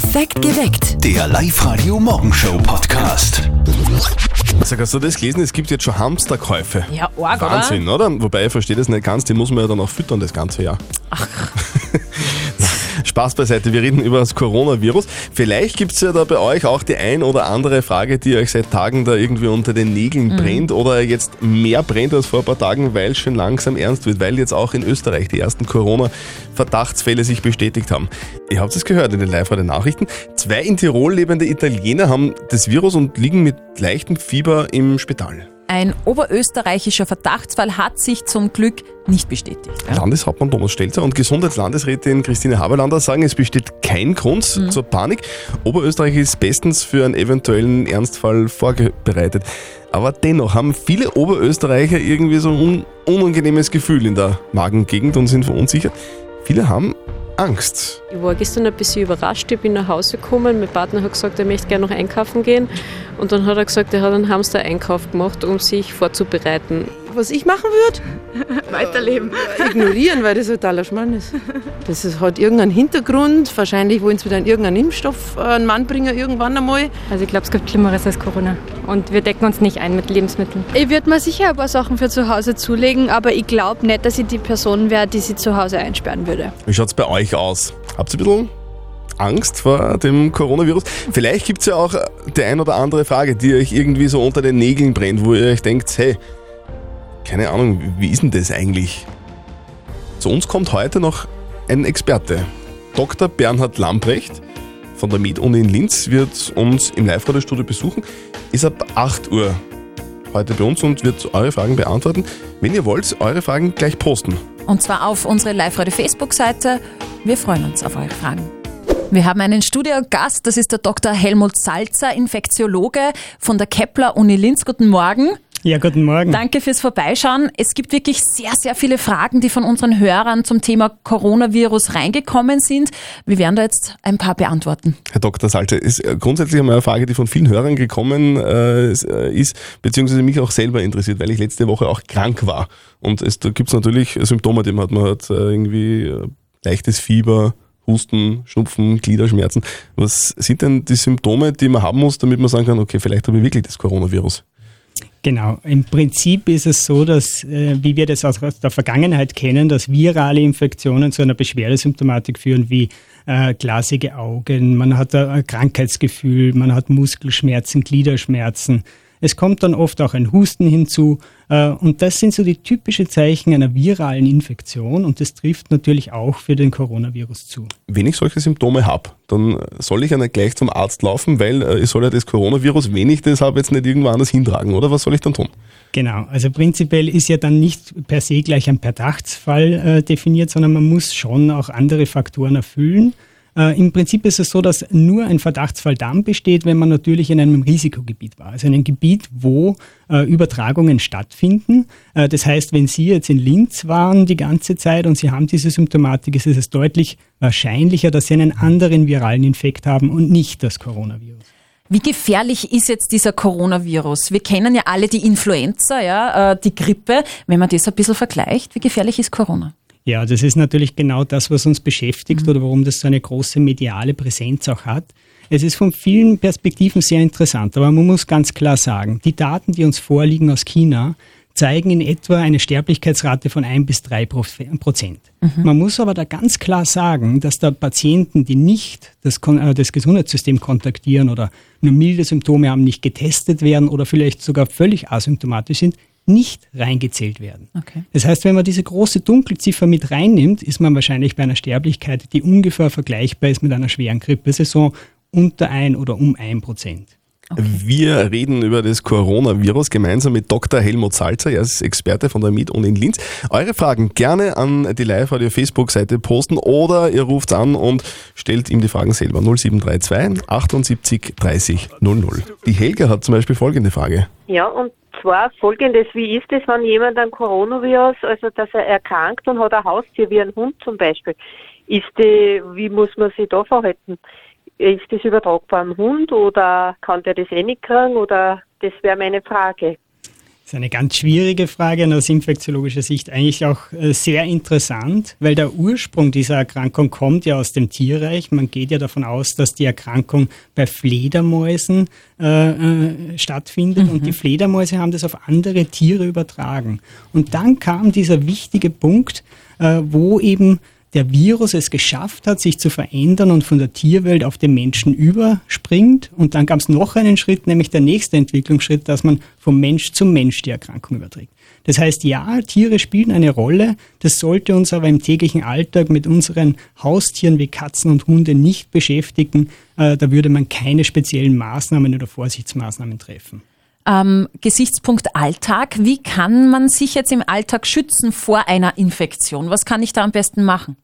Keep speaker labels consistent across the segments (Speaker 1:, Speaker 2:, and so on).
Speaker 1: Perfekt geweckt.
Speaker 2: Der Live-Radio-Morgenshow-Podcast.
Speaker 3: Sag, hast du das gelesen? Es gibt jetzt schon Hamsterkäufe.
Speaker 4: Ja, arg?
Speaker 3: Wahnsinn, oder? Wobei ich verstehe das nicht ganz, die muss man ja dann auch füttern das ganze Jahr. Spaß beiseite, wir reden über das Coronavirus. Vielleicht gibt es ja da bei euch auch die ein oder andere Frage, die euch seit Tagen da irgendwie unter den Nägeln brennt oder jetzt mehr brennt als vor ein paar Tagen, weil es schon langsam ernst wird, weil jetzt auch in Österreich die ersten Corona-Verdachtsfälle sich bestätigt haben. Ihr habt es gehört in den live radio nachrichten Zwei in Tirol lebende Italiener haben das Virus und liegen mit leichtem Fieber im Spital.
Speaker 4: Ein oberösterreichischer Verdachtsfall hat sich zum Glück nicht bestätigt.
Speaker 3: Landeshauptmann Thomas Stelzer und Gesundheitslandesrätin Christine Haberlander sagen, es besteht kein Grund zur Panik. Oberösterreich ist bestens für einen eventuellen Ernstfall vorbereitet. Aber dennoch haben viele Oberösterreicher irgendwie so ein un unangenehmes Gefühl in der Magengegend und sind verunsichert. Viele haben Angst.
Speaker 5: Ich war gestern ein bisschen überrascht. Ich bin nach Hause gekommen. Mein Partner hat gesagt, er möchte gerne noch einkaufen gehen. Und dann hat er gesagt, er hat einen Hamster-Einkauf gemacht, um sich vorzubereiten.
Speaker 6: Was ich machen würde? Weiterleben. Ignorieren, weil das totaler Schmarrn ist. Das ist, hat irgendeinen Hintergrund. Wahrscheinlich wollen sie wieder irgendeinen Impfstoff äh, einen Mann bringen, irgendwann einmal.
Speaker 7: Also ich glaube, es gibt Schlimmeres als Corona. Und wir decken uns nicht ein mit Lebensmitteln.
Speaker 8: Ich würde mir sicher ein paar Sachen für zu Hause zulegen, aber ich glaube nicht, dass ich die Person wäre, die sie zu Hause einsperren würde.
Speaker 3: Wie schaut es bei euch aus? Habt ihr ein bisschen Angst vor dem Coronavirus? Vielleicht gibt es ja auch die ein oder andere Frage, die euch irgendwie so unter den Nägeln brennt, wo ihr euch denkt, hey, keine Ahnung, wie ist denn das eigentlich? Zu uns kommt heute noch ein Experte. Dr. Bernhard Lamprecht von der Med-Uni in Linz wird uns im Live-Radio-Studio besuchen. Ist ab 8 Uhr heute bei uns und wird eure Fragen beantworten. Wenn ihr wollt, eure Fragen gleich posten.
Speaker 4: Und zwar auf unsere Live-Radio-Facebook-Seite. Wir freuen uns auf eure Fragen. Wir haben einen Studiogast, das ist der Dr. Helmut Salzer, Infektiologe von der Kepler Uni Linz. Guten Morgen.
Speaker 9: Ja, guten Morgen.
Speaker 4: Danke fürs Vorbeischauen. Es gibt wirklich sehr, sehr viele Fragen, die von unseren Hörern zum Thema Coronavirus reingekommen sind. Wir werden da jetzt ein paar beantworten.
Speaker 3: Herr Dr. Salzer, ist grundsätzlich einmal eine Frage, die von vielen Hörern gekommen äh, ist, beziehungsweise mich auch selber interessiert, weil ich letzte Woche auch krank war. Und es, da gibt es natürlich Symptome, die man hat. Man hat äh, irgendwie äh, leichtes Fieber, Husten, Schnupfen, Gliederschmerzen. Was sind denn die Symptome, die man haben muss, damit man sagen kann, okay, vielleicht habe ich wirklich das Coronavirus?
Speaker 9: Genau. Im Prinzip ist es so, dass, äh, wie wir das aus der Vergangenheit kennen, dass virale Infektionen zu einer Beschwerdesymptomatik führen, wie äh, glasige Augen, man hat ein Krankheitsgefühl, man hat Muskelschmerzen, Gliederschmerzen. Es kommt dann oft auch ein Husten hinzu. Äh, und das sind so die typischen Zeichen einer viralen Infektion. Und das trifft natürlich auch für den Coronavirus zu.
Speaker 3: Wenn ich solche Symptome habe, dann soll ich ja nicht gleich zum Arzt laufen, weil äh, ich soll ja das Coronavirus, wenn ich das habe, jetzt nicht irgendwo anders hintragen, oder? Was soll ich dann tun?
Speaker 9: Genau, also prinzipiell ist ja dann nicht per se gleich ein Verdachtsfall äh, definiert, sondern man muss schon auch andere Faktoren erfüllen. Äh, Im Prinzip ist es so, dass nur ein Verdachtsfall dann besteht, wenn man natürlich in einem Risikogebiet war. Also in einem Gebiet, wo äh, Übertragungen stattfinden. Äh, das heißt, wenn Sie jetzt in Linz waren die ganze Zeit und Sie haben diese Symptomatik, ist es deutlich wahrscheinlicher, dass Sie einen anderen viralen Infekt haben und nicht das Coronavirus.
Speaker 4: Wie gefährlich ist jetzt dieser Coronavirus? Wir kennen ja alle die Influenza, ja, äh, die Grippe. Wenn man das ein bisschen vergleicht, wie gefährlich ist Corona?
Speaker 9: Ja, das ist natürlich genau das, was uns beschäftigt oder warum das so eine große mediale Präsenz auch hat. Es ist von vielen Perspektiven sehr interessant, aber man muss ganz klar sagen, die Daten, die uns vorliegen aus China, zeigen in etwa eine Sterblichkeitsrate von ein bis drei Prozent. Man muss aber da ganz klar sagen, dass da Patienten, die nicht das, äh, das Gesundheitssystem kontaktieren oder nur milde Symptome haben, nicht getestet werden oder vielleicht sogar völlig asymptomatisch sind, nicht reingezählt werden.
Speaker 4: Okay.
Speaker 9: Das heißt, wenn man diese große Dunkelziffer mit reinnimmt, ist man wahrscheinlich bei einer Sterblichkeit, die ungefähr vergleichbar ist mit einer schweren Grippesaison, unter ein oder um ein Prozent.
Speaker 3: Wir reden über das Coronavirus gemeinsam mit Dr. Helmut Salzer, er ist Experte von der Med-Uni in Linz. Eure Fragen gerne an die Live-Radio-Facebook-Seite posten oder ihr ruft an und stellt ihm die Fragen selber. 0732 78 30 00. Die Helga hat zum Beispiel folgende Frage.
Speaker 10: Ja, und zwar folgendes, wie ist es, wenn jemand ein Coronavirus, also dass er erkrankt und hat ein Haustier wie ein Hund zum Beispiel, ist die, wie muss man sich da verhalten? Ist das übertragbar am Hund oder kann der das eh nicht kriegen oder das wäre meine Frage.
Speaker 9: Das ist eine ganz schwierige Frage und aus infektiologischer Sicht eigentlich auch äh, sehr interessant, weil der Ursprung dieser Erkrankung kommt ja aus dem Tierreich. Man geht ja davon aus, dass die Erkrankung bei Fledermäusen äh, äh, stattfindet mhm. und die Fledermäuse haben das auf andere Tiere übertragen. Und dann kam dieser wichtige Punkt, äh, wo eben der Virus es geschafft hat, sich zu verändern und von der Tierwelt auf den Menschen überspringt. Und dann gab es noch einen Schritt, nämlich der nächste Entwicklungsschritt, dass man vom Mensch zum Mensch die Erkrankung überträgt. Das heißt, ja, Tiere spielen eine Rolle. Das sollte uns aber im täglichen Alltag mit unseren Haustieren wie Katzen und Hunde nicht beschäftigen. Äh, da würde man keine speziellen Maßnahmen oder Vorsichtsmaßnahmen treffen
Speaker 4: ähm, Gesichtspunkt Alltag. Wie kann man sich jetzt im Alltag schützen vor einer Infektion? Was kann ich da am besten machen?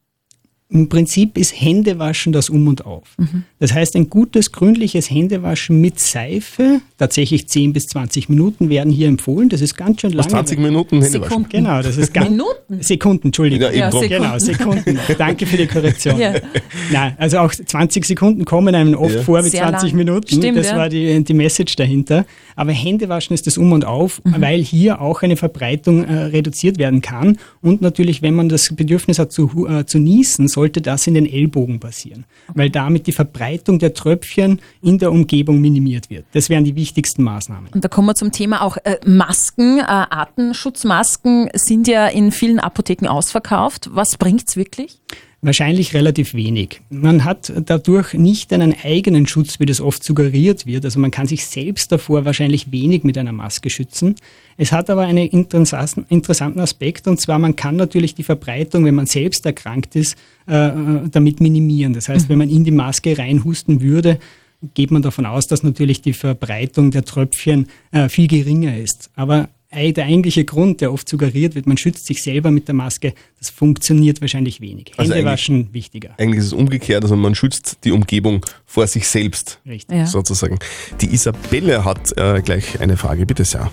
Speaker 9: Im Prinzip ist Händewaschen das Um und Auf. Mhm. Das heißt, ein gutes, gründliches Händewaschen mit Seife, tatsächlich 10 bis 20 Minuten werden hier empfohlen. Das ist ganz schön lange.
Speaker 3: 20 Minuten Händewaschen.
Speaker 9: Sekunden. Genau, das ist ganz
Speaker 4: Minuten?
Speaker 9: Sekunden, Entschuldigung.
Speaker 3: Ja,
Speaker 9: Sekunden. Genau, Sekunden. Danke für die Korrektion. Ja. Nein, also auch 20 Sekunden kommen einem oft ja. vor wie Sehr 20 lang. Minuten. Stimmt, das ja. war die, die Message dahinter. Aber Händewaschen ist das Um und Auf, mhm. weil hier auch eine Verbreitung äh, reduziert werden kann. Und natürlich, wenn man das Bedürfnis hat zu, äh, zu niesen, sollte das in den Ellbogen passieren, weil damit die Verbreitung der Tröpfchen in der Umgebung minimiert wird. Das wären die wichtigsten Maßnahmen.
Speaker 4: Und da kommen wir zum Thema auch äh, Masken. Äh, Artenschutzmasken sind ja in vielen Apotheken ausverkauft. Was bringt es wirklich?
Speaker 9: Wahrscheinlich relativ wenig. Man hat dadurch nicht einen eigenen Schutz, wie das oft suggeriert wird. Also man kann sich selbst davor wahrscheinlich wenig mit einer Maske schützen. Es hat aber einen interessanten Aspekt und zwar man kann natürlich die Verbreitung, wenn man selbst erkrankt ist, äh, damit minimieren. Das heißt, wenn man in die Maske reinhusten würde, geht man davon aus, dass natürlich die Verbreitung der Tröpfchen äh, viel geringer ist. Aber der eigentliche Grund, der oft suggeriert wird, man schützt sich selber mit der Maske, das funktioniert wahrscheinlich wenig. Also Hände waschen wichtiger.
Speaker 3: Eigentlich ist es umgekehrt, also man schützt die Umgebung vor sich selbst, Richtig. Ja. sozusagen. Die Isabelle hat äh, gleich eine Frage, bitte sehr.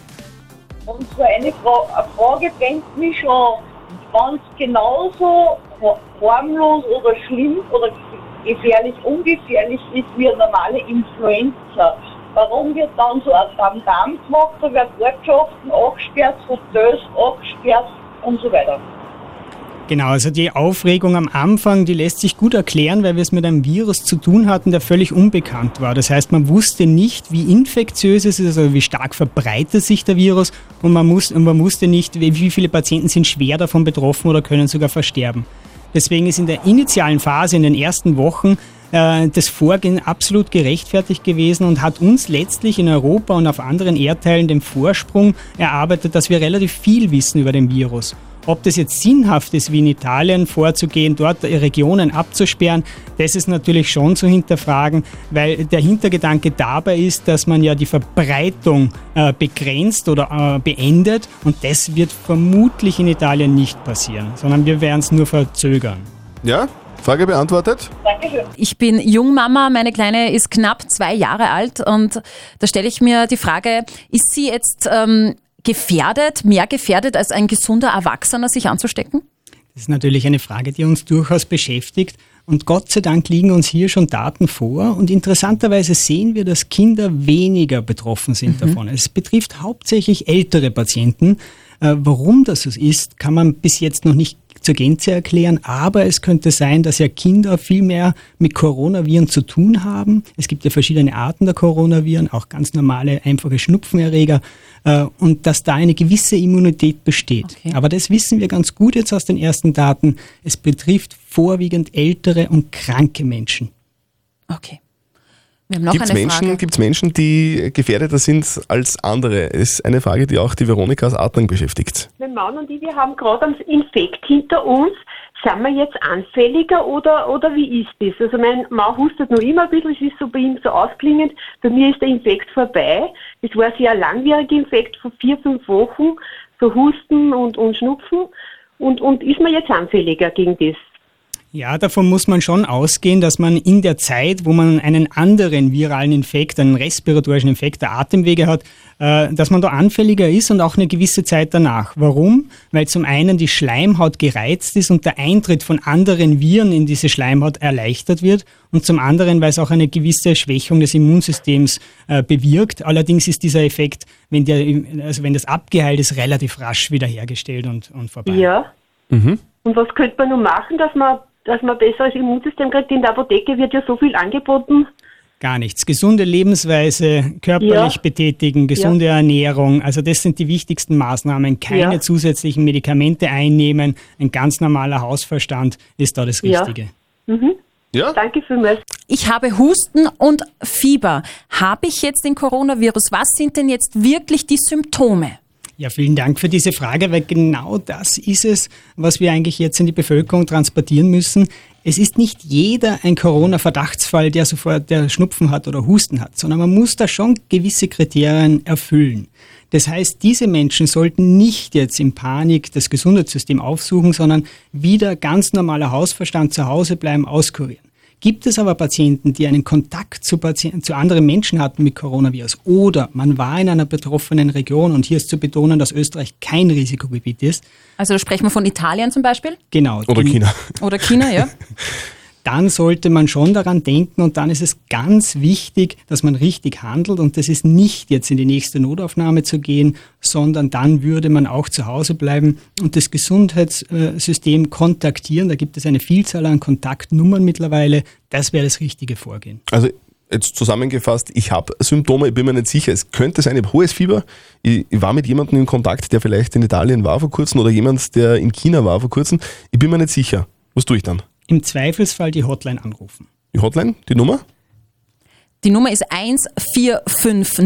Speaker 1: Und so eine, Fra eine Frage bringt mich schon, wenn es genauso harmlos oder schlimm oder gefährlich, ungefährlich ist wie eine normale Influenza Warum wird dann so ein Damm gemacht, da werden Ortschaften abgesperrt, Hotels abgesperrt und so weiter.
Speaker 9: Genau, also die Aufregung am Anfang, die lässt sich gut erklären, weil wir es mit einem Virus zu tun hatten, der völlig unbekannt war. Das heißt, man wusste nicht, wie infektiös es ist, also wie stark verbreitet sich der Virus und man, muss, und man wusste nicht, wie viele Patienten sind schwer davon betroffen oder können sogar versterben. Deswegen ist in der initialen Phase, in den ersten Wochen, äh, das Vorgehen absolut gerechtfertigt gewesen und hat uns letztlich in Europa und auf anderen Erdteilen den Vorsprung erarbeitet, dass wir relativ viel wissen über den Virus. Ob das jetzt sinnhaft ist, wie in Italien vorzugehen, dort Regionen abzusperren, das ist natürlich schon zu hinterfragen, weil der Hintergedanke dabei ist, dass man ja die Verbreitung äh, begrenzt oder äh, beendet und das wird vermutlich in Italien nicht passieren, sondern wir werden es nur verzögern.
Speaker 3: Ja, Frage beantwortet?
Speaker 4: Dankeschön. Ich bin Jungmama, meine Kleine ist knapp zwei Jahre alt und da stelle ich mir die Frage, ist sie jetzt ähm, gefährdet, mehr gefährdet als ein gesunder Erwachsener, sich anzustecken?
Speaker 9: Das ist natürlich eine Frage, die uns durchaus beschäftigt. Und Gott sei Dank liegen uns hier schon Daten vor. Und interessanterweise sehen wir, dass Kinder weniger betroffen sind mhm. davon. Es betrifft hauptsächlich ältere Patienten. Äh, warum das so ist, kann man bis jetzt noch nicht zur Gänze erklären, aber es könnte sein, dass ja Kinder viel mehr mit Coronaviren zu tun haben. Es gibt ja verschiedene Arten der Coronaviren, auch ganz normale, einfache Schnupfenerreger äh, und dass da eine gewisse Immunität besteht. Okay. Aber das wissen wir ganz gut jetzt aus den ersten Daten. Es betrifft vorwiegend ältere und kranke Menschen.
Speaker 4: Okay.
Speaker 3: Gibt es Menschen, Menschen, die gefährdeter sind als andere? Das ist eine Frage, die auch die Veronika aus Adling beschäftigt.
Speaker 10: Mein Mann und ich, wir haben gerade einen Infekt hinter uns. Sind wir jetzt anfälliger oder, oder wie ist das? Also mein Mann hustet noch immer ein bisschen, es ist so bei ihm so ausklingend. Bei mir ist der Infekt vorbei. Es war ein sehr langwieriger Infekt von vier, fünf Wochen, so Husten und, und Schnupfen. Und, und ist man jetzt anfälliger gegen das?
Speaker 9: Ja, davon muss man schon ausgehen, dass man in der Zeit, wo man einen anderen viralen Infekt, einen respiratorischen Infekt der Atemwege hat, äh, dass man da anfälliger ist und auch eine gewisse Zeit danach. Warum? Weil zum einen die Schleimhaut gereizt ist und der Eintritt von anderen Viren in diese Schleimhaut erleichtert wird und zum anderen, weil es auch eine gewisse Schwächung des Immunsystems äh, bewirkt. Allerdings ist dieser Effekt, wenn, der, also wenn das abgeheilt ist, relativ rasch wiederhergestellt und, und vorbei.
Speaker 10: Ja.
Speaker 3: Mhm.
Speaker 10: Und was könnte man nun machen, dass man, dass man besseres Immunsystem kriegt? In der Apotheke wird ja so viel angeboten.
Speaker 9: Gar nichts. Gesunde Lebensweise, körperlich
Speaker 10: Ja.
Speaker 9: betätigen, gesunde Ernährung. Also das sind die wichtigsten Maßnahmen. Keine
Speaker 10: Ja.
Speaker 9: zusätzlichen Medikamente einnehmen. Ein ganz normaler Hausverstand ist da das
Speaker 10: Ja.
Speaker 9: Richtige.
Speaker 10: Mhm.
Speaker 3: Ja?
Speaker 10: Danke vielmals.
Speaker 4: Ich habe Husten und Fieber. Habe ich jetzt den Coronavirus? Was sind denn jetzt wirklich die Symptome?
Speaker 9: Ja, vielen Dank für diese Frage, weil genau das ist es, was wir eigentlich jetzt in die Bevölkerung transportieren müssen. Es ist nicht jeder ein Corona-Verdachtsfall, der sofort der Schnupfen hat oder Husten hat, sondern man muss da schon gewisse Kriterien erfüllen. Das heißt, diese Menschen sollten nicht jetzt in Panik das Gesundheitssystem aufsuchen, sondern wieder ganz normaler Hausverstand zu Hause bleiben, auskurieren. Gibt es aber Patienten, die einen Kontakt zu, Patien zu anderen Menschen hatten mit Coronavirus oder man war in einer betroffenen Region und hier ist zu betonen, dass Österreich kein Risikogebiet ist,
Speaker 4: Also da sprechen wir von Italien zum Beispiel
Speaker 9: genau.
Speaker 3: Oder China.
Speaker 4: oder China, ja?
Speaker 9: dann sollte man schon daran denken und dann ist es ganz wichtig, dass man richtig handelt und das ist nicht jetzt in die nächste Notaufnahme zu gehen, sondern dann würde man auch zu Hause bleiben und das Gesundheitssystem kontaktieren. Da gibt es eine Vielzahl an Kontaktnummern mittlerweile. Das wäre das richtige Vorgehen.
Speaker 3: Also jetzt zusammengefasst, ich habe Symptome, ich bin mir nicht sicher. Es könnte sein, ich habe hohes Fieber. Ich, war mit jemandem in Kontakt, der vielleicht in Italien war vor kurzem oder jemand, der in China war vor kurzem. Ich bin mir nicht sicher. Was tue ich dann?
Speaker 9: Im Zweifelsfall die Hotline anrufen.
Speaker 3: Die Hotline, die Nummer?
Speaker 4: Die Nummer ist 1450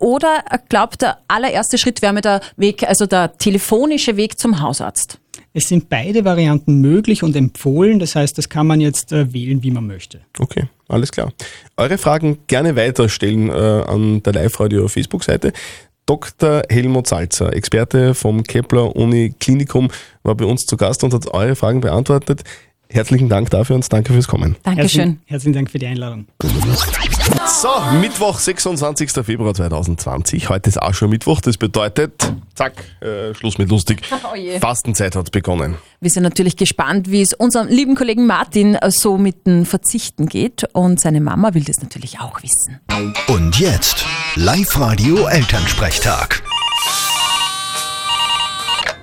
Speaker 4: oder glaubt der allererste Schritt wäre mir der Weg, also der telefonische Weg zum Hausarzt.
Speaker 9: Es sind beide Varianten möglich und empfohlen. Das heißt, das kann man jetzt äh, wählen, wie man möchte.
Speaker 3: Okay, alles klar. Eure Fragen gerne weiterstellen äh, an der Live-Radio Facebook-Seite. Dr. Helmut Salzer, Experte vom Kepler Uni Klinikum, war bei uns zu Gast und hat eure Fragen beantwortet. Herzlichen Dank dafür und danke fürs Kommen.
Speaker 4: Dankeschön.
Speaker 9: Herzlichen, herzlichen Dank für die Einladung.
Speaker 3: So, Mittwoch, 26. Februar 2020. Heute ist auch schon Mittwoch. Das bedeutet, zack, äh, Schluss mit lustig.
Speaker 4: Oh.
Speaker 3: Fastenzeit hat begonnen.
Speaker 4: Wir sind natürlich gespannt, wie es unserem lieben Kollegen Martin so mit dem Verzichten geht und seine Mama will das natürlich auch wissen.
Speaker 2: Und jetzt Live-Radio Elternsprechtag.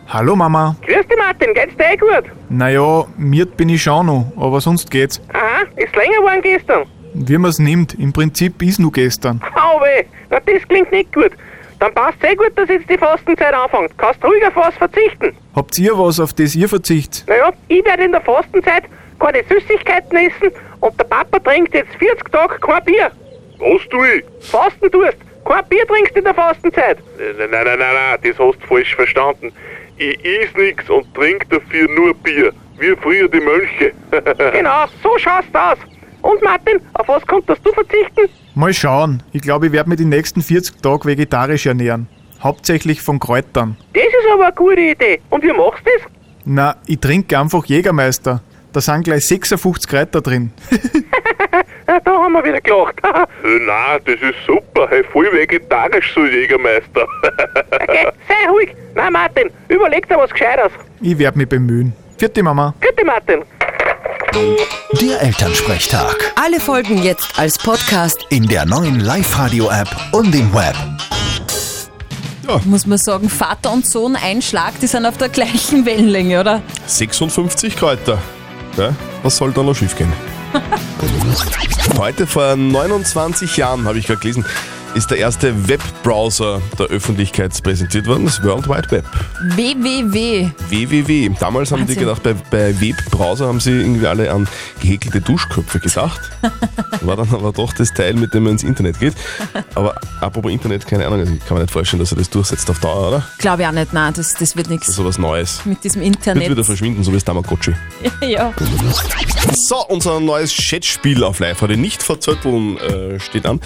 Speaker 11: Hallo Mama.
Speaker 12: Grüß dich Martin, geht's dir eh gut?
Speaker 11: Naja, miert bin ich schon noch, aber sonst geht's.
Speaker 12: Aha, ist länger geworden gestern.
Speaker 11: Wie man's nimmt, im Prinzip ist nur gestern.
Speaker 12: Au weh, na das klingt nicht gut. Dann passt eh gut, dass jetzt die Fastenzeit anfängt. Kannst ruhig auf was verzichten.
Speaker 11: Habt ihr was, auf das ihr verzichtet?
Speaker 12: Naja, ich werde in der Fastenzeit keine Süßigkeiten essen und der Papa trinkt jetzt 40 Tage kein Bier.
Speaker 13: Was tu ich?
Speaker 12: Fasten tust. Kein Bier trinkst in der Fastenzeit.
Speaker 13: Nein, nein, nein, nein, nein, das hast du falsch verstanden. Ich is nix und trink dafür nur Bier. Wie früher die Mönche.
Speaker 12: genau, so schaust aus. Und Martin, auf was konntest du verzichten?
Speaker 11: Mal schauen. Ich glaube, ich werde mich die nächsten 40 Tage vegetarisch ernähren. Hauptsächlich von Kräutern.
Speaker 12: Das ist aber eine gute Idee. Und wie machst du das?
Speaker 11: Na, ich trinke einfach Jägermeister. Da sind gleich 56 Kräuter drin.
Speaker 12: Ja, da haben wir wieder gelacht.
Speaker 13: Nein, das ist super. Hey, voll vegetarisch so Jägermeister.
Speaker 12: okay, sei ruhig. Nein, Martin, überleg dir was Gescheites.
Speaker 11: Ich werde mich bemühen. Vierte Mama.
Speaker 12: Bitte, Martin.
Speaker 2: Der Elternsprechtag.
Speaker 14: Alle Folgen jetzt als Podcast.
Speaker 2: In der neuen Live-Radio-App und im Web.
Speaker 4: Muss man sagen, Vater und Sohn, ein Schlag, die sind auf der gleichen Wellenlänge, oder?
Speaker 3: 56 Kräuter. Ja, was soll da noch schief gehen? Heute vor 29 Jahren, habe ich gerade gelesen, ist der erste Webbrowser der Öffentlichkeit präsentiert worden, das World Wide Web.
Speaker 4: WWW.
Speaker 3: www. Damals haben die
Speaker 4: Wahnsinn.
Speaker 3: gedacht, bei, bei Webbrowser haben sie irgendwie alle an gehäkelte Duschköpfe gedacht. War dann aber doch das Teil, mit dem man ins Internet geht. Aber apropos Internet, keine Ahnung, also ich kann mir nicht vorstellen, dass er das durchsetzt auf Dauer, oder?
Speaker 4: Glaube ich auch nicht, nein, das, das wird
Speaker 3: Das
Speaker 4: nichts
Speaker 3: ist sowas Neues.
Speaker 4: mit diesem
Speaker 3: Wird
Speaker 4: Internet.
Speaker 3: wieder verschwinden, so wie das Tamagotchi.
Speaker 4: ja.
Speaker 3: So, unser neues Chatspiel auf live heute nicht verzötteln äh, steht an.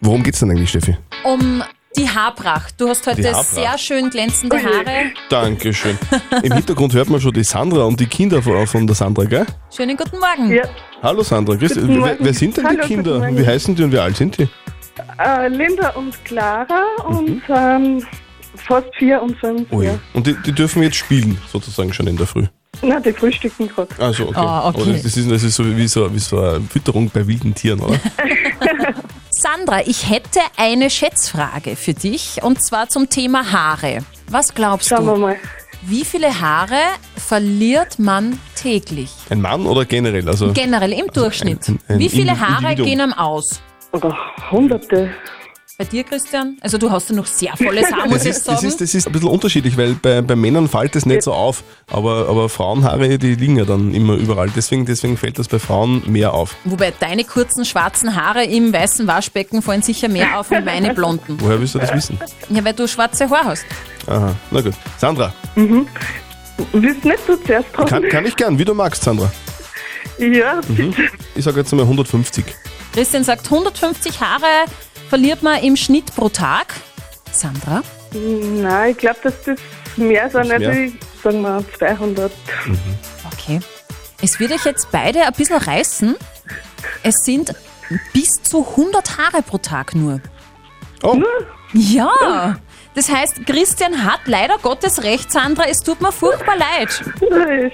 Speaker 3: Worum geht's denn eigentlich, Steffi?
Speaker 4: Um Die Haarpracht. Du hast heute
Speaker 3: Die Haarpracht.
Speaker 4: sehr schön glänzende. Haare.
Speaker 3: Dankeschön. Im Hintergrund hört man schon die Sandra und die Kinder von, von der Sandra, gell?
Speaker 4: Schönen guten Morgen.
Speaker 1: Ja.
Speaker 3: Hallo Sandra, grüß dich.
Speaker 1: Guten
Speaker 3: wer,
Speaker 1: Morgen.
Speaker 3: wer sind denn die
Speaker 1: Hallo,
Speaker 3: Kinder?
Speaker 1: guten Morgen.
Speaker 3: Wie heißen die und wie alt sind die?
Speaker 1: Äh, Linda und Clara
Speaker 3: Mhm.
Speaker 1: und ähm, fast vier und fünf.
Speaker 3: Ui.
Speaker 1: Ja.
Speaker 3: Und die, die dürfen jetzt spielen, sozusagen schon in der Früh.
Speaker 1: Na, die frühstücken gerade.
Speaker 3: Also okay.
Speaker 4: Ah, okay.
Speaker 3: Das, ist, das ist so wie so, wie so eine Fütterung bei wilden Tieren, oder?
Speaker 4: Sandra, ich hätte eine Schätzfrage für dich und zwar zum Thema Haare. Was glaubst
Speaker 1: Schauen wir
Speaker 4: du?
Speaker 1: mal.
Speaker 4: Wie viele Haare verliert man täglich?
Speaker 3: Ein Mann oder generell? Also
Speaker 4: Generell im Durchschnitt.
Speaker 3: ein- ein
Speaker 4: Wie viele Haare gehen am aus?
Speaker 1: Oder Hunderte.
Speaker 4: Bei dir, Christian? Also du hast ja noch sehr volles Haar, muss
Speaker 3: das
Speaker 4: ich
Speaker 3: ist, das,
Speaker 4: sagen.
Speaker 3: ist, das ist ein bisschen unterschiedlich, weil bei, bei Männern fällt das nicht so auf. Aber, aber Frauenhaare, die liegen ja dann immer überall. Deswegen, deswegen fällt das bei Frauen mehr auf.
Speaker 4: Wobei deine kurzen schwarzen Haare im weißen Waschbecken fallen sicher mehr auf wie meine blonden.
Speaker 3: Woher willst du das wissen?
Speaker 4: Ja, weil du schwarze Haare hast.
Speaker 3: Aha, na gut. Sandra,
Speaker 1: Mhm. Willst nicht du zuerst dran?
Speaker 3: kann, kann ich gern, wie du magst, Sandra.
Speaker 1: Ja,
Speaker 3: Mhm. Ich sage jetzt mal 150.
Speaker 4: Christian sagt, 150 Haare verliert man im Schnitt pro Tag. Sandra?
Speaker 1: Nein, ich glaube, dass das mehr sind.
Speaker 3: Ist
Speaker 1: Also,
Speaker 3: mehr?
Speaker 1: ich sagen wir 200.
Speaker 4: Okay. Es wird euch jetzt beide ein bisschen reißen. Es sind bis zu 100 Haare pro Tag nur.
Speaker 3: Oh.
Speaker 4: Ja. Das heißt, Christian hat leider Gottes recht, Sandra. Es tut mir furchtbar leid.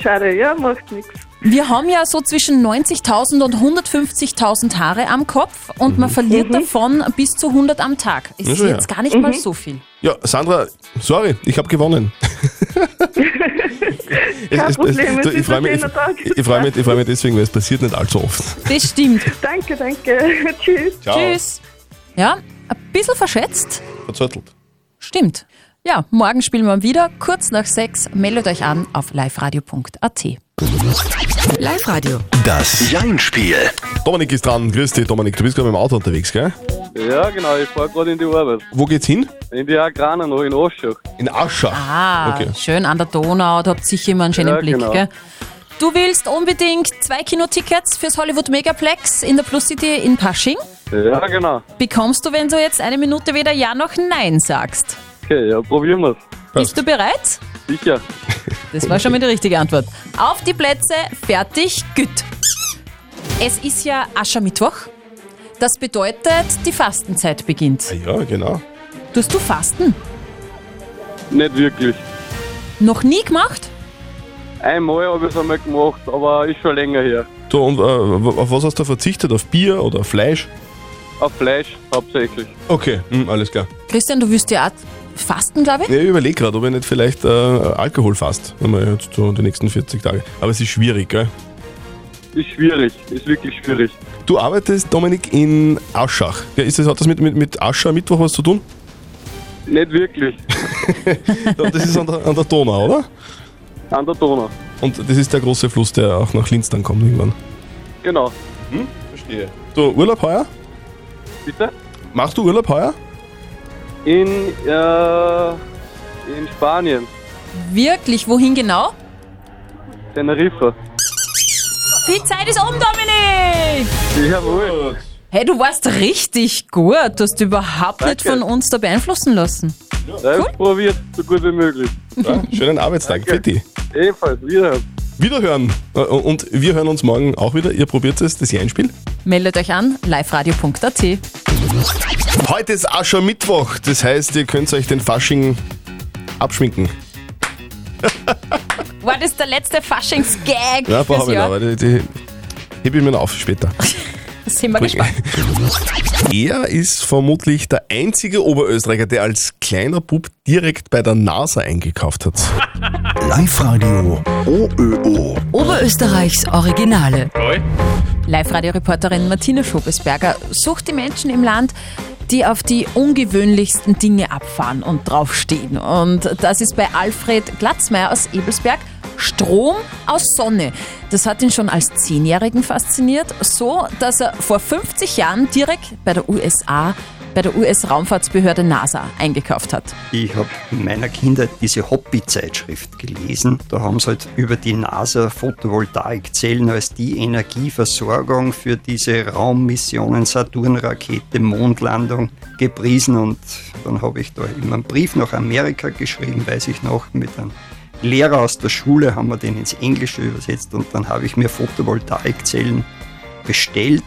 Speaker 1: Schade, ja, macht nichts.
Speaker 4: Wir haben ja so zwischen 90.000 und 150.000 Haare am Kopf und man verliert davon bis zu 100 am Tag. Ist
Speaker 3: schon,
Speaker 4: jetzt
Speaker 3: ja.
Speaker 4: gar nicht mal
Speaker 1: Mhm.
Speaker 4: so viel.
Speaker 3: Ja, Sandra, sorry, ich habe gewonnen.
Speaker 1: Kein Problem, es
Speaker 3: du,
Speaker 1: ist
Speaker 3: ich freue
Speaker 1: ein
Speaker 3: mich, ich freu mich, ich freu mich deswegen, weil es passiert nicht allzu oft.
Speaker 4: Das stimmt.
Speaker 1: Danke, danke. Tschüss.
Speaker 3: Ciao.
Speaker 4: Tschüss. Ja, ein bisschen verschätzt.
Speaker 3: Verzöttelt.
Speaker 4: Stimmt. Ja, morgen spielen wir wieder. Kurz nach sechs. Meldet euch an auf liveradio.at.
Speaker 14: Live-Radio.
Speaker 2: Das Jein-Spiel.
Speaker 3: Dominik ist dran. Grüß dich, Dominik. Du bist gerade mit dem Auto unterwegs, gell?
Speaker 15: Ja, genau, ich fahre gerade in die Arbeit.
Speaker 3: Wo geht's hin?
Speaker 15: In die Agranen noch in Aschach.
Speaker 3: In Aschach.
Speaker 4: Ah,
Speaker 3: Okay.
Speaker 4: schön an der Donau. Da habt sicher immer einen schönen
Speaker 15: Ja,
Speaker 4: Blick,
Speaker 15: genau.
Speaker 4: gell? Du willst unbedingt zwei Kinotickets fürs Hollywood Megaplex in der Plus City in Pasching.
Speaker 15: Ja, genau.
Speaker 4: Bekommst du, wenn du jetzt eine Minute weder Ja noch Nein sagst.
Speaker 15: Okay, ja, probieren wir's.
Speaker 4: Bist du bereit?
Speaker 15: Sicher.
Speaker 4: Das war schon mal die richtige Antwort. Auf die Plätze, fertig, gut. Es ist ja Aschermittwoch. Das bedeutet, die Fastenzeit beginnt.
Speaker 3: Ja, genau.
Speaker 4: Tust du Fasten?
Speaker 15: Nicht wirklich.
Speaker 4: Noch nie gemacht?
Speaker 15: Einmal habe ich es einmal gemacht, aber ist schon länger her.
Speaker 3: Du, und äh, auf was hast du verzichtet? Auf Bier oder Fleisch?
Speaker 15: Auf Fleisch hauptsächlich.
Speaker 3: Okay, hm, alles klar.
Speaker 4: Christian, du wirst ja auch fasten, glaube ich?
Speaker 3: Ja, ich überlege gerade, ob ich nicht vielleicht äh, Alkohol fast, einmal jetzt so die nächsten 40 Tage. Aber es ist schwierig, gell?
Speaker 15: Ist schwierig, ist wirklich schwierig.
Speaker 3: Du arbeitest, Dominik, in Aschach. Ja, ist das, hat das mit, mit, mit Ascher Mittwoch was zu tun?
Speaker 15: Nicht wirklich.
Speaker 3: Das ist an der, an der Donau, oder?
Speaker 15: An der Donau.
Speaker 3: Und das ist der große Fluss, der auch nach Linz dann kommt irgendwann.
Speaker 15: Genau.
Speaker 3: Hm? Verstehe. Du, Urlaub heuer?
Speaker 15: Bitte?
Speaker 3: Machst du Urlaub heuer?
Speaker 15: In, äh, in Spanien.
Speaker 4: Wirklich, wohin genau?
Speaker 15: Teneriffa.
Speaker 4: Die Zeit ist um, Dominik!
Speaker 15: Jawohl.
Speaker 4: Hey, du warst richtig gut. Du hast überhaupt nicht
Speaker 15: Danke.
Speaker 4: von uns da beeinflussen lassen.
Speaker 15: Ja, ich probiert, so gut wie möglich.
Speaker 3: Ja, schönen Arbeitstag. Fitti.
Speaker 15: Ebenfalls, wiederhören.
Speaker 3: Wiederhören. Äh, Und wir hören uns morgen auch wieder. Ihr probiert es, das Jein-Spiel.
Speaker 4: Meldet euch an, liveradio.at.
Speaker 3: Heute ist Aschermittwoch. Das heißt, ihr könnt euch den Fasching abschminken.
Speaker 4: War das der letzte Faschingsgag
Speaker 3: Ja, habe ich noch, aber die, die hebe ich mir noch auf später.
Speaker 4: Sind wir gespannt.
Speaker 3: Er ist vermutlich der einzige Oberösterreicher, der als kleiner Bub direkt bei der NASA eingekauft hat.
Speaker 2: Live-Radio OÖO.
Speaker 14: Oberösterreichs Originale.
Speaker 4: Live-Radio-Reporterin Martina Schobesberger sucht die Menschen im Land, die auf die ungewöhnlichsten Dinge abfahren und draufstehen. Und das ist bei Alfred Glatzmeier aus Ebelsberg Strom aus Sonne. Das hat ihn schon als Zehnjährigen fasziniert, so dass er vor 50 Jahren direkt bei der USA bei der US-Raumfahrtsbehörde NASA eingekauft hat.
Speaker 16: Ich habe in meiner Kindheit diese Hobby-Zeitschrift gelesen. Da haben sie halt über die NASA Photovoltaikzellen als die Energieversorgung für diese Raummissionen, Saturn-Rakete, Mondlandung gepriesen. Und dann habe ich da immer einen Brief nach Amerika geschrieben, weiß ich noch, mit einem Lehrer aus der Schule haben wir den ins Englische übersetzt und dann habe ich mir Photovoltaikzellen bestellt.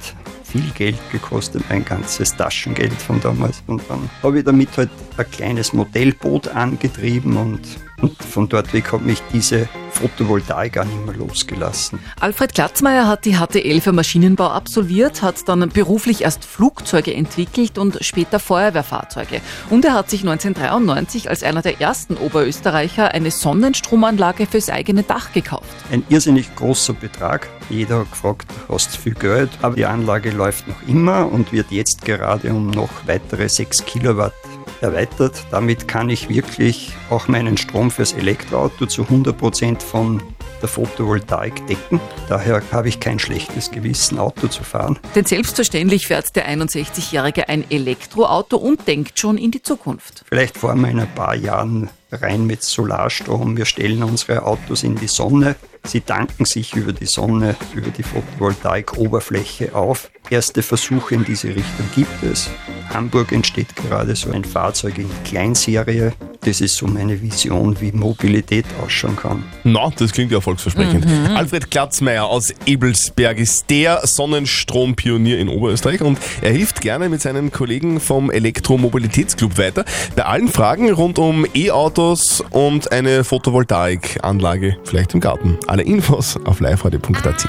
Speaker 16: Viel Geld gekostet, mein ganzes Taschengeld von damals. Und dann habe ich damit halt ein kleines Modellboot angetrieben und, und von dort weg hat mich diese Photovoltaik auch nicht mehr losgelassen.
Speaker 14: Alfred Glatzmeier hat die HTL für Maschinenbau absolviert, hat dann beruflich erst Flugzeuge entwickelt und später Feuerwehrfahrzeuge. Und er hat sich 1993 als einer der ersten Oberösterreicher eine Sonnenstromanlage fürs eigene Dach gekauft.
Speaker 16: Ein irrsinnig großer Betrag. Jeder hat gefragt, hast du viel Geld? Aber die Anlage läuft noch immer und wird jetzt gerade um noch weitere 6 Kilowatt erweitert. Damit kann ich wirklich auch meinen Strom fürs Elektroauto zu 100% von der Photovoltaik decken. Daher habe ich kein schlechtes Gewissen, Auto zu fahren.
Speaker 14: Denn selbstverständlich fährt der 61-Jährige ein Elektroauto und denkt schon in die Zukunft.
Speaker 16: Vielleicht fahren wir in ein paar Jahren rein mit Solarstrom. Wir stellen unsere Autos in die Sonne. Sie tanken sich über die Sonne, über die Photovoltaik-Oberfläche auf. Erste Versuche in diese Richtung gibt es. Hamburg entsteht gerade so ein Fahrzeug in Kleinserie. Das ist so meine Vision, wie Mobilität ausschauen kann.
Speaker 3: Na, das klingt ja erfolgsversprechend. Alfred Glatzmeier aus Ebelsberg ist der Sonnenstrompionier in Oberösterreich und er hilft gerne mit seinen Kollegen vom Elektromobilitätsclub weiter. Bei allen Fragen rund um E-Autos und eine Photovoltaikanlage, vielleicht im Garten. Alle Infos auf liveradio.at.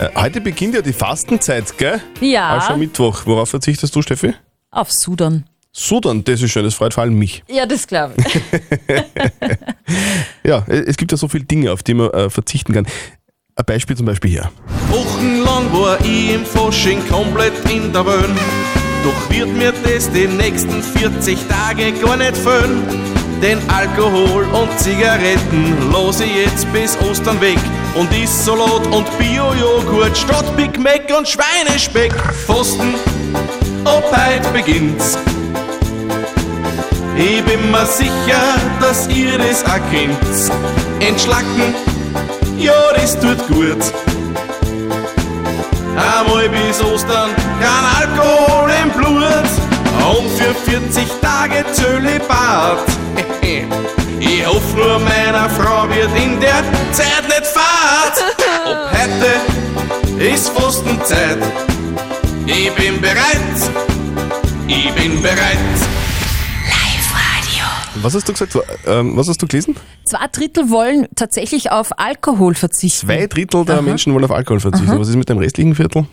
Speaker 3: Äh, Heute beginnt ja die Fastenzeit, gell?
Speaker 4: Ja.
Speaker 3: Auch schon Mittwoch. Worauf verzichtest du, Steffi?
Speaker 4: Auf Sudan.
Speaker 3: Sudan, das ist schön, das freut vor allem mich.
Speaker 4: Ja, das glaube ich.
Speaker 3: Ja, es gibt ja so viele Dinge, auf die man äh, verzichten kann. Ein Beispiel zum Beispiel hier.
Speaker 17: Wochenlang war ich im Fasching komplett in der Wöhn. Doch wird mir das die nächsten 40 Tage gar nicht fehlen. Denn Alkohol und Zigaretten los ich jetzt bis Ostern weg. Und is Salat und Bio-Joghurt statt Big Mac und Schweinespeck. Fasten, ab heute beginnt's. Ich bin mir sicher, dass ihr das auch kennt. Entschlacken, ja, das tut gut. Einmal bis Ostern, kein Alkohol im Blut. Und für 40 Tage Zölibat. Ich hoffe nur, meiner Frau wird in der Zeit nicht fad. Ab heute ist Fastenzeit. Ich bin bereit, ich bin bereit.
Speaker 3: Was hast du gesagt? Ähm, was hast du gelesen?
Speaker 4: Zwei Drittel wollen tatsächlich auf Alkohol verzichten.
Speaker 3: Zwei Drittel der
Speaker 4: Aha.
Speaker 3: Menschen wollen auf Alkohol verzichten.
Speaker 4: Aha.
Speaker 3: Was ist mit dem restlichen Viertel?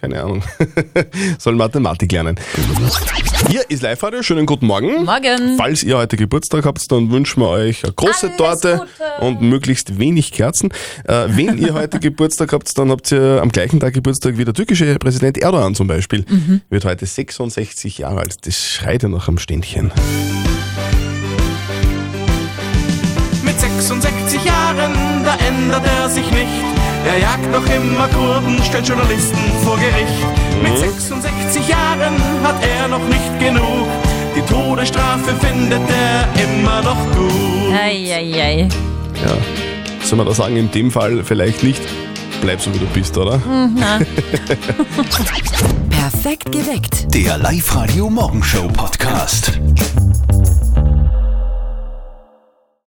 Speaker 3: Keine Ahnung. Sollen Mathematik lernen. Hier ist Live-Radio. Schönen guten Morgen.
Speaker 4: Morgen.
Speaker 3: Falls ihr heute Geburtstag habt, dann wünschen wir euch eine große Torte und möglichst wenig Kerzen. Äh, wenn ihr heute Geburtstag habt, dann habt ihr am gleichen Tag Geburtstag wie der türkische Präsident Erdogan zum Beispiel.
Speaker 4: Mhm.
Speaker 3: Wird heute 66 Jahre alt. Das schreit ja noch am Ständchen.
Speaker 17: Mit 66 Jahren, da ändert er sich nicht. Er jagt noch immer Kurden, stellt Journalisten vor Gericht. Mit 66 Jahren hat er noch nicht genug. Die Todesstrafe findet er immer noch gut.
Speaker 4: Eieiei.
Speaker 3: Ja. Soll man da sagen, in dem Fall vielleicht nicht. Bleib so wie du bist, oder?
Speaker 4: Mhm.
Speaker 14: Perfekt geweckt.
Speaker 2: Der Live-Radio Morgenshow Podcast.